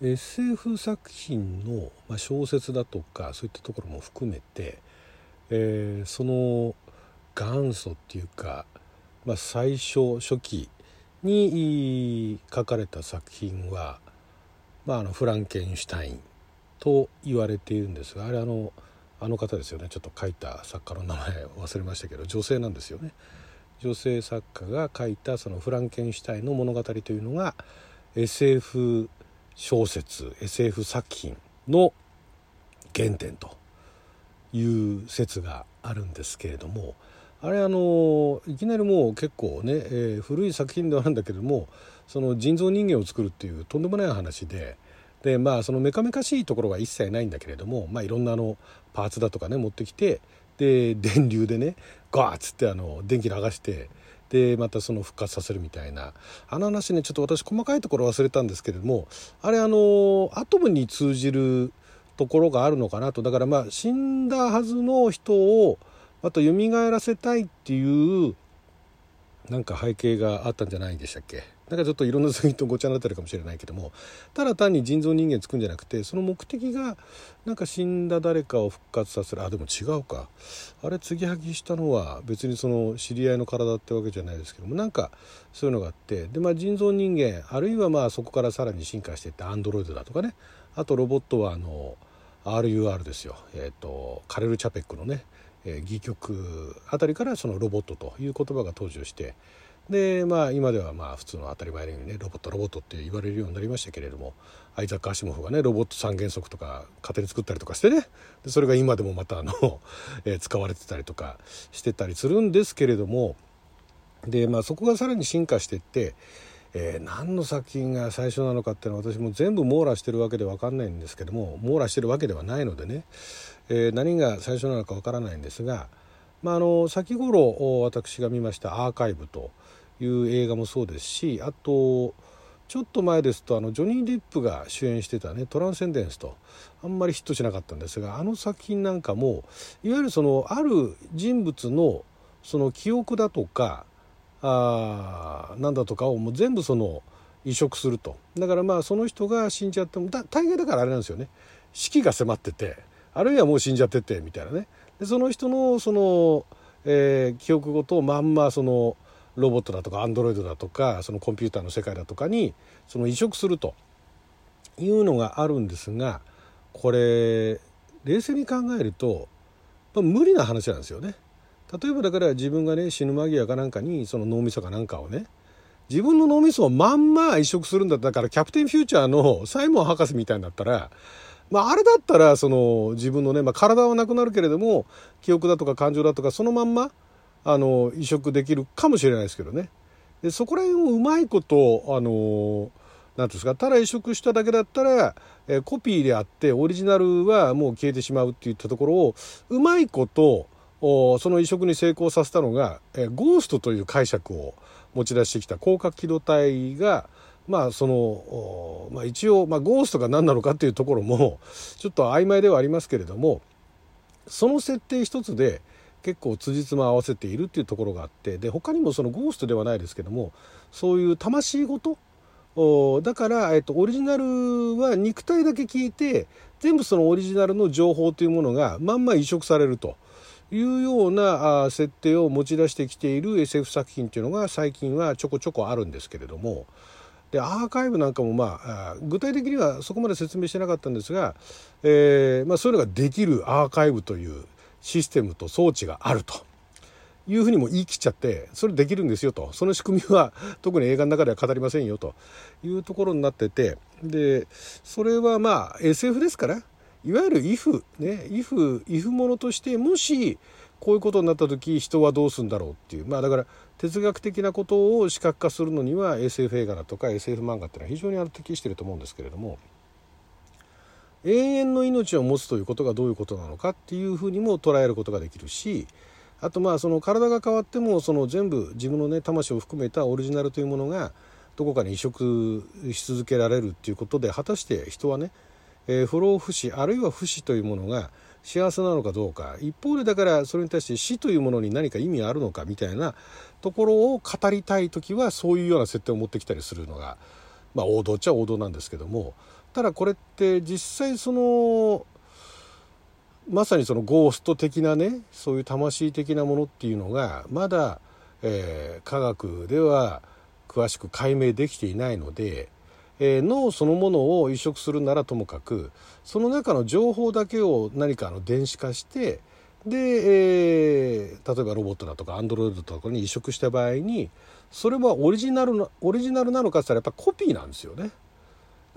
SF 作品の、まあ、小説だとかそういったところも含めて、えー、その元祖っていうか、まあ、最初初期に書かれた作品は、まあ、あのフランケンシュタインと言われているんですがあれあのあの方ですよねちょっと書いた作家の名前忘れましたけど女性なんですよね。女性作家が書いたそのフランケンシュタインの物語というのが SF 小説 SF 作品の原点という説があるんですけれどもあれあのいきなりもう結構ね、えー、古い作品ではあるんだけどもその人造人間を作るっていうとんでもない話で。でまあそのメカメカしいところは一切ないんだけれども、まあ、いろんなあのパーツだとかね持ってきてで電流でねガーッつってあの電気流してでまたその復活させるみたいな。あの話ねちょっと私細かいところ忘れたんですけれどもあれあのアトムに通じるところがあるのかなと。だからまあ死んだはずの人をまた蘇らせたいっていうなんか背景があったんじゃないでしたっけ？なんかちょっといろんな作品とごちゃになってるかもしれないけどもただ単に人造人間つくんじゃなくてその目的がなんか死んだ誰かを復活させる。あでも違うか。あれ継ぎはぎしたのは別にその知り合いの体ってわけじゃないですけどもなんかそういうのがあってで、まあ、人造人間あるいはまあそこからさらに進化していってアンドロイドだとかね。あとロボットはあの RUR ですよ、えーと、カレル・チャペックのね、え、戯曲あたりからそのロボットという言葉が登場してでまあ今ではまあ普通の当たり前のようにねロボットロボットって言われるようになりましたけれどもアイザック・アシモフがねロボット三原則とか勝手に作ったりとかしてねでそれが今でもまたあの、使われてたりとかしてたりするんですけれどもでまあそこがさらに進化していって、えー、何の作品が最初なのかっていうのは私も全部網羅してるわけで分かんないんですけども網羅してるわけではないのでね、えー、何が最初なのか分からないんですが、まあ、あの先頃私が見ました「アーカイブ」という映画もそうですしあとちょっと前ですとあのジョニー・デップが主演してたね「トランセンデンス」とあんまりヒットしなかったんですがあの作品なんかもいわゆるそのある人物のその記憶だとかあなんだとかをもう全部その移植すると。だからまあその人が死んじゃっても大概だからあれなんですよね。死期が迫っててあるいはもう死んじゃっててみたいなね。でその人のその、えー、記憶ごとまんまそのロボットだとかアンドロイドだとかそのコンピューターの世界だとかにその移植するというのがあるんですがこれ冷静に考えると、まあ、無理な話なんですよね。例えばだから自分がね死ぬ間際かなんかにその脳みそかなんかをね自分の脳みそをまんま移植するんだったらキャプテンフューチャーのサイモン博士みたいになったらまあ、あれだったらその自分のね、まあ、体はなくなるけれども記憶だとか感情だとかそのまんまあの移植できるかもしれないですけどね。でそこら辺をうまいことあの何ですかただ移植しただけだったら、えコピーであってオリジナルはもう消えてしまうっていったところをうまいことその移植に成功させたのが、えゴーストという解釈を持ち出してきた広角機動隊がまあその、まあ、一応、まあ、ゴーストが何なのかっていうところもちょっと曖昧ではありますけれどもその設定一つで結構辻褄合わせているっていうところがあってで他にもそのゴーストではないですけどもそういう魂ごとだから、えっと、オリジナルは肉体だけ聞いて全部そのオリジナルの情報というものがまんま移植されるというようなあ設定を持ち出してきている SF 作品っていうのが最近はちょこちょこあるんですけれどもでアーカイブなんかもまあ具体的にはそこまで説明してなかったんですが、えーまあ、そういうのができるアーカイブというシステムと装置があると。いうふうにも言い切っちゃってそれできるんですよと。その仕組みは 特に映画の中では語りませんよと。いうところになってて。でそれはまあ SF ですから。いわゆる if ね。if if ものとしてもしこういうことになった時人はどうするんだろうっていう。まあだから哲学的なことを視覚化するのには SF 映画だとか SF 漫画っていうのは非常に適してると思うんですけれども。永遠の命を持つということがどういうことなのかっていうふうにも捉えることができるしあとまあその体が変わってもその全部自分のね魂を含めたオリジナルというものがどこかに移植し続けられるっていうことで果たして人はね、えー、不老不死あるいは不死というものが幸せなのかどうか。一方でだからそれに対して死というものに何か意味あるのかみたいなところを語りたい時はそういうような設定を持ってきたりするのがまあ王道っちゃ王道なんですけどもただこれって実際そのまさにそのゴースト的なねそういう魂的なものっていうのがまだ、えー、科学では詳しく解明できていないので、えー、脳そのものを移植するならともかくその中の情報だけを何かの電子化してで、えー、例えばロボットだとかアンドロイドとかに移植した場合にそれはオリジナルのオリジナルなのかって言ったらやっぱコピーなんですよね。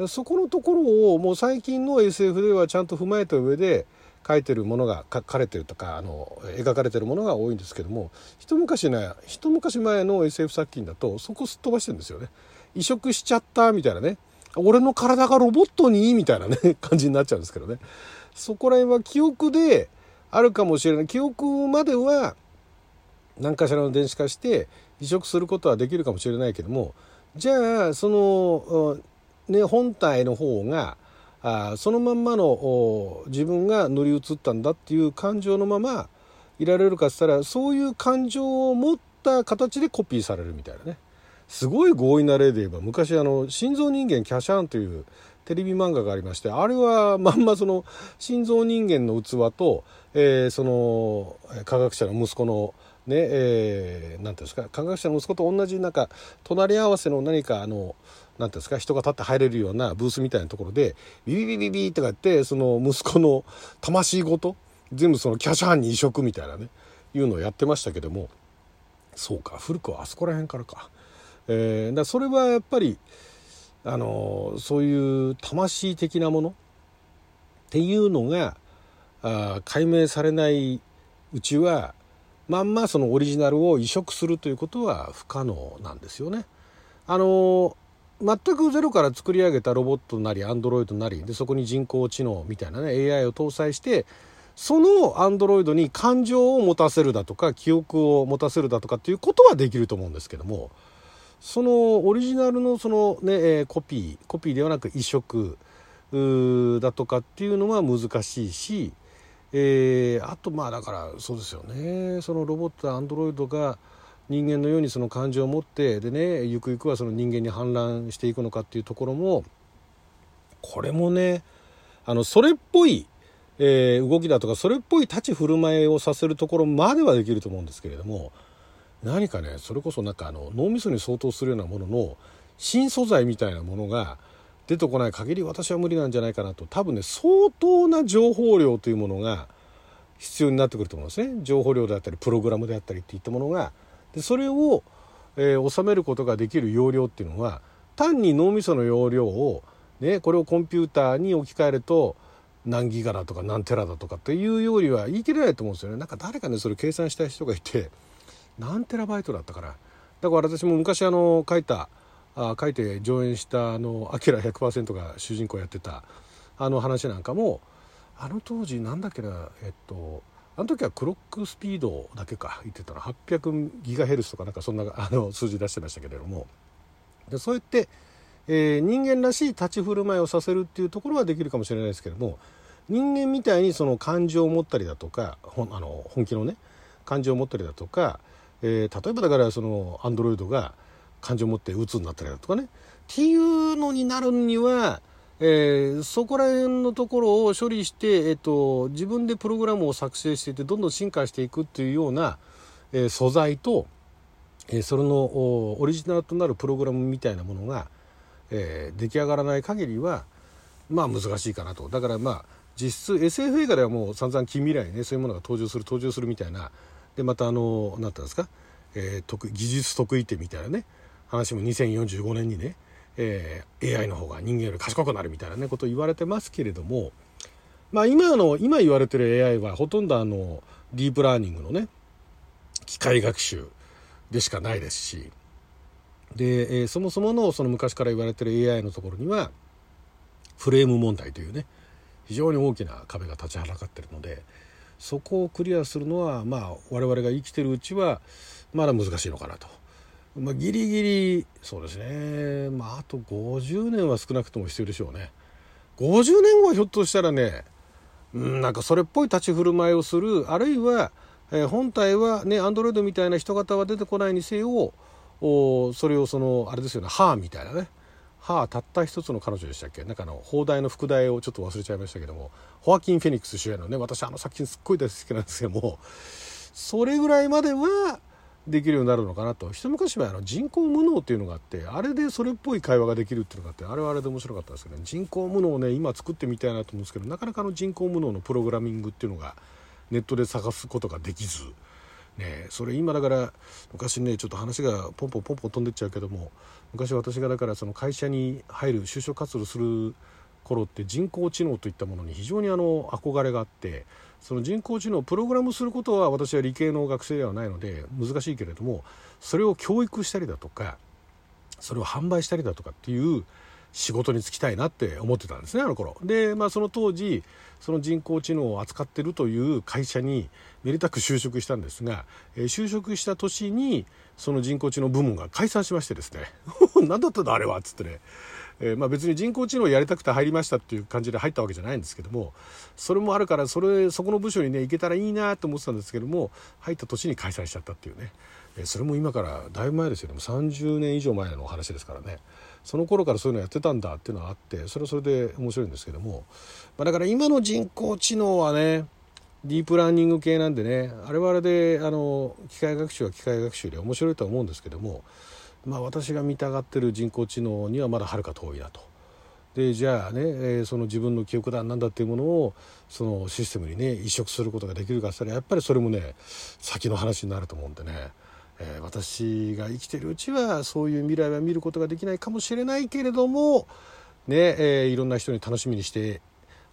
そこのところをもう最近の SF ではちゃんと踏まえた上で書いてるものが書かれてるとかあの描かれてるものが多いんですけども一昔ね一昔前の SF 作品だとそこすっ飛ばしてるんですよね。移植しちゃったみたいなね。俺の体がロボットにみたいなね 感じになっちゃうんですけどね。そこら辺は記憶であるかもしれない。記憶までは何かしらの電子化して移植することはできるかもしれないけどもじゃあその、ね、本体の方があそのまんまの自分が乗り移ったんだっていう感情のままいられるかっつったらそういう感情を持った形でコピーされるみたいなね。すごい強引な例で言えば昔あの「心臓人間キャシャン」というテレビ漫画がありましてあれはまんまその心臓人間の器と、えー、その科学者の息子のねえー、なんていうんですか科学者の息子と同じなんか隣り合わせの何かあのなんていうんですか人が立って入れるようなブースみたいなところでビビビビビとか言ってその息子の魂ごと全部そのキャシャンに移植みたいなねいうのをやってましたけどもそうか古くはあそこら辺からか。えー、だそれはやっぱりあのそういう魂的なものっていうのがあ解明されないうちはまんまそのオリジナルを移植するということは不可能なんですよね。あの全くゼロから作り上げたロボットなりアンドロイドなりでそこに人工知能みたいなね AI を搭載してそのアンドロイドに感情を持たせるだとか記憶を持たせるだとかっていうことはできると思うんですけどもそのオリジナルのそのね、コピーコピーではなく移植だとかっていうのは難しいし、えー、あとまあだからそうですよね。そのロボットアンドロイドが人間のようにその感情を持ってでねゆくゆくはその人間に反乱していくのかっていうところもこれもねあのそれっぽい、えー、動きだとかそれっぽい立ち振る舞いをさせるところまではできると思うんですけれども何かねそれこそなんかあの脳みそに相当するようなものの新素材みたいなものが出てこない限り私は無理なんじゃないかなと多分ね相当な情報量というものが必要になってくると思うんですね。情報量であったりプログラムであったりっていったものがでそれを、えー、収めることができる容量っていうのは単に脳みその容量を、ね、これをコンピューターに置き換えると何ギガだとか何テラだとかっていうよりは言い切れないと思うんですよね。なんか誰かねそれ計算したい人がいて何テラバイトだったかな。だから私も昔あの書いたあ書いて上演したあの「アキラ100%」が主人公やってたあの話なんかもあの当時なんだっけなえっとあの時はクロックスピードだけか言ってたら800ギガヘルツとかなんかそんな あの数字出してましたけれども。でそうやって、えー、人間らしい立ち振る舞いをさせるっていうところはできるかもしれないですけれども人間みたいにその感情を持ったりだとかあの本気のね感情を持ったりだとかえー、例えばだからそのアンドロイドが感情を持って鬱になったりだとかね。っていうのになるには、えー、そこら辺のところを処理して、えーと、自分でプログラムを作成していてどんどん進化していくっていうような、えー、素材と、えー、それのオリジナルとなるプログラムみたいなものが、え、出来上がらない限りはまあ難しいかなと。だからまあ実質 SF 映画ではもう散々近未来ねそういうものが登場する登場するみたいなでまたあの何て言うんですか、えー、技術得意点みたいなね話も2045年にね、えー、AI の方が人間より賢くなるみたいなねことを言われてますけれどもまあ今の今言われてる AI はほとんどあのディープラーニングのね機械学習でしかないですしで、えー、そもそものその昔から言われてる AI のところにはフレーム問題というね非常に大きな壁が立ちはだかってるのでそこをクリアするのはまあ我々が生きてるうちはまだ難しいのかなと。まあ、ギリギリ。そうですね。まああと50年は少なくとも必要でしょうね。50年後はひょっとしたらね、うん、なんかそれっぽい立ち振る舞いをする。あるいは、えー、本体はねアンドロイドみたいな人型は出てこないにせよおそれをそのあれですよね歯みたいなね。はあたった一つの彼女でしたっけ？なんかあの放題の副題をちょっと忘れちゃいましたけども。ホアキン・フェニックス主演のね私あの作品すっごい大好きなんですけども。それぐらいまではできるようになるのかなと一昔前あの人工無能っていうのがあってあれでそれっぽい会話ができるっていうのがあってあれはあれで面白かったですけどね人工無能をね今作ってみたいなと思うんですけどなかなかの人工無能のプログラミングっていうのがネットで探すことができず。ね、それ今だから昔ねちょっと話がポンポンポンポン飛んでっちゃうけども昔私がだからその会社に入る就職活動する頃って人工知能といったものに非常にあの憧れがあってその人工知能をプログラムすることは私は理系の学生ではないので難しいけれどもそれを教育したりだとかそれを販売したりだとかっていう仕事に就きたいなって思ってたんですねあの頃。で、まあ、その当時その人工知能を扱ってるという会社にめでたく就職したんですが、えー、就職した年にその人工知能部門が解散しましてですね。何だったんだあれはっつってね。えー、まあ、別に人工知能をやりたくて入りましたっていう感じで入ったわけじゃないんですけどもそれもあるからそれそこの部署にね行けたらいいなと思ってたんですけども入った年に解散しちゃったっていうね、えー、それも今からだいぶ前ですよね。30年以上前のお話ですからね。その頃からそういうのやってたんだっていうのはあってそれはそれで面白いんですけども、まあ、だから今の人工知能はねディープラーニング系なんでねあれはあれであの機械学習は機械学習で面白いとは思うんですけどもまあ、私が見たがってる人工知能にはまだはるか遠いなと。でじゃあね、えー、その自分の記憶だなんだっていうものをそのシステムにね移植することができるかしたらやっぱりそれもね先の話になると思うんでね、えー、私が生きてるうちはそういう未来は見ることができないかもしれないけれどもね、えー、いろんな人に楽しみにして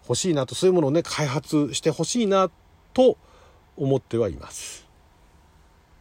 ほしいなとそういうものをね開発してほしいなと思ってはいます。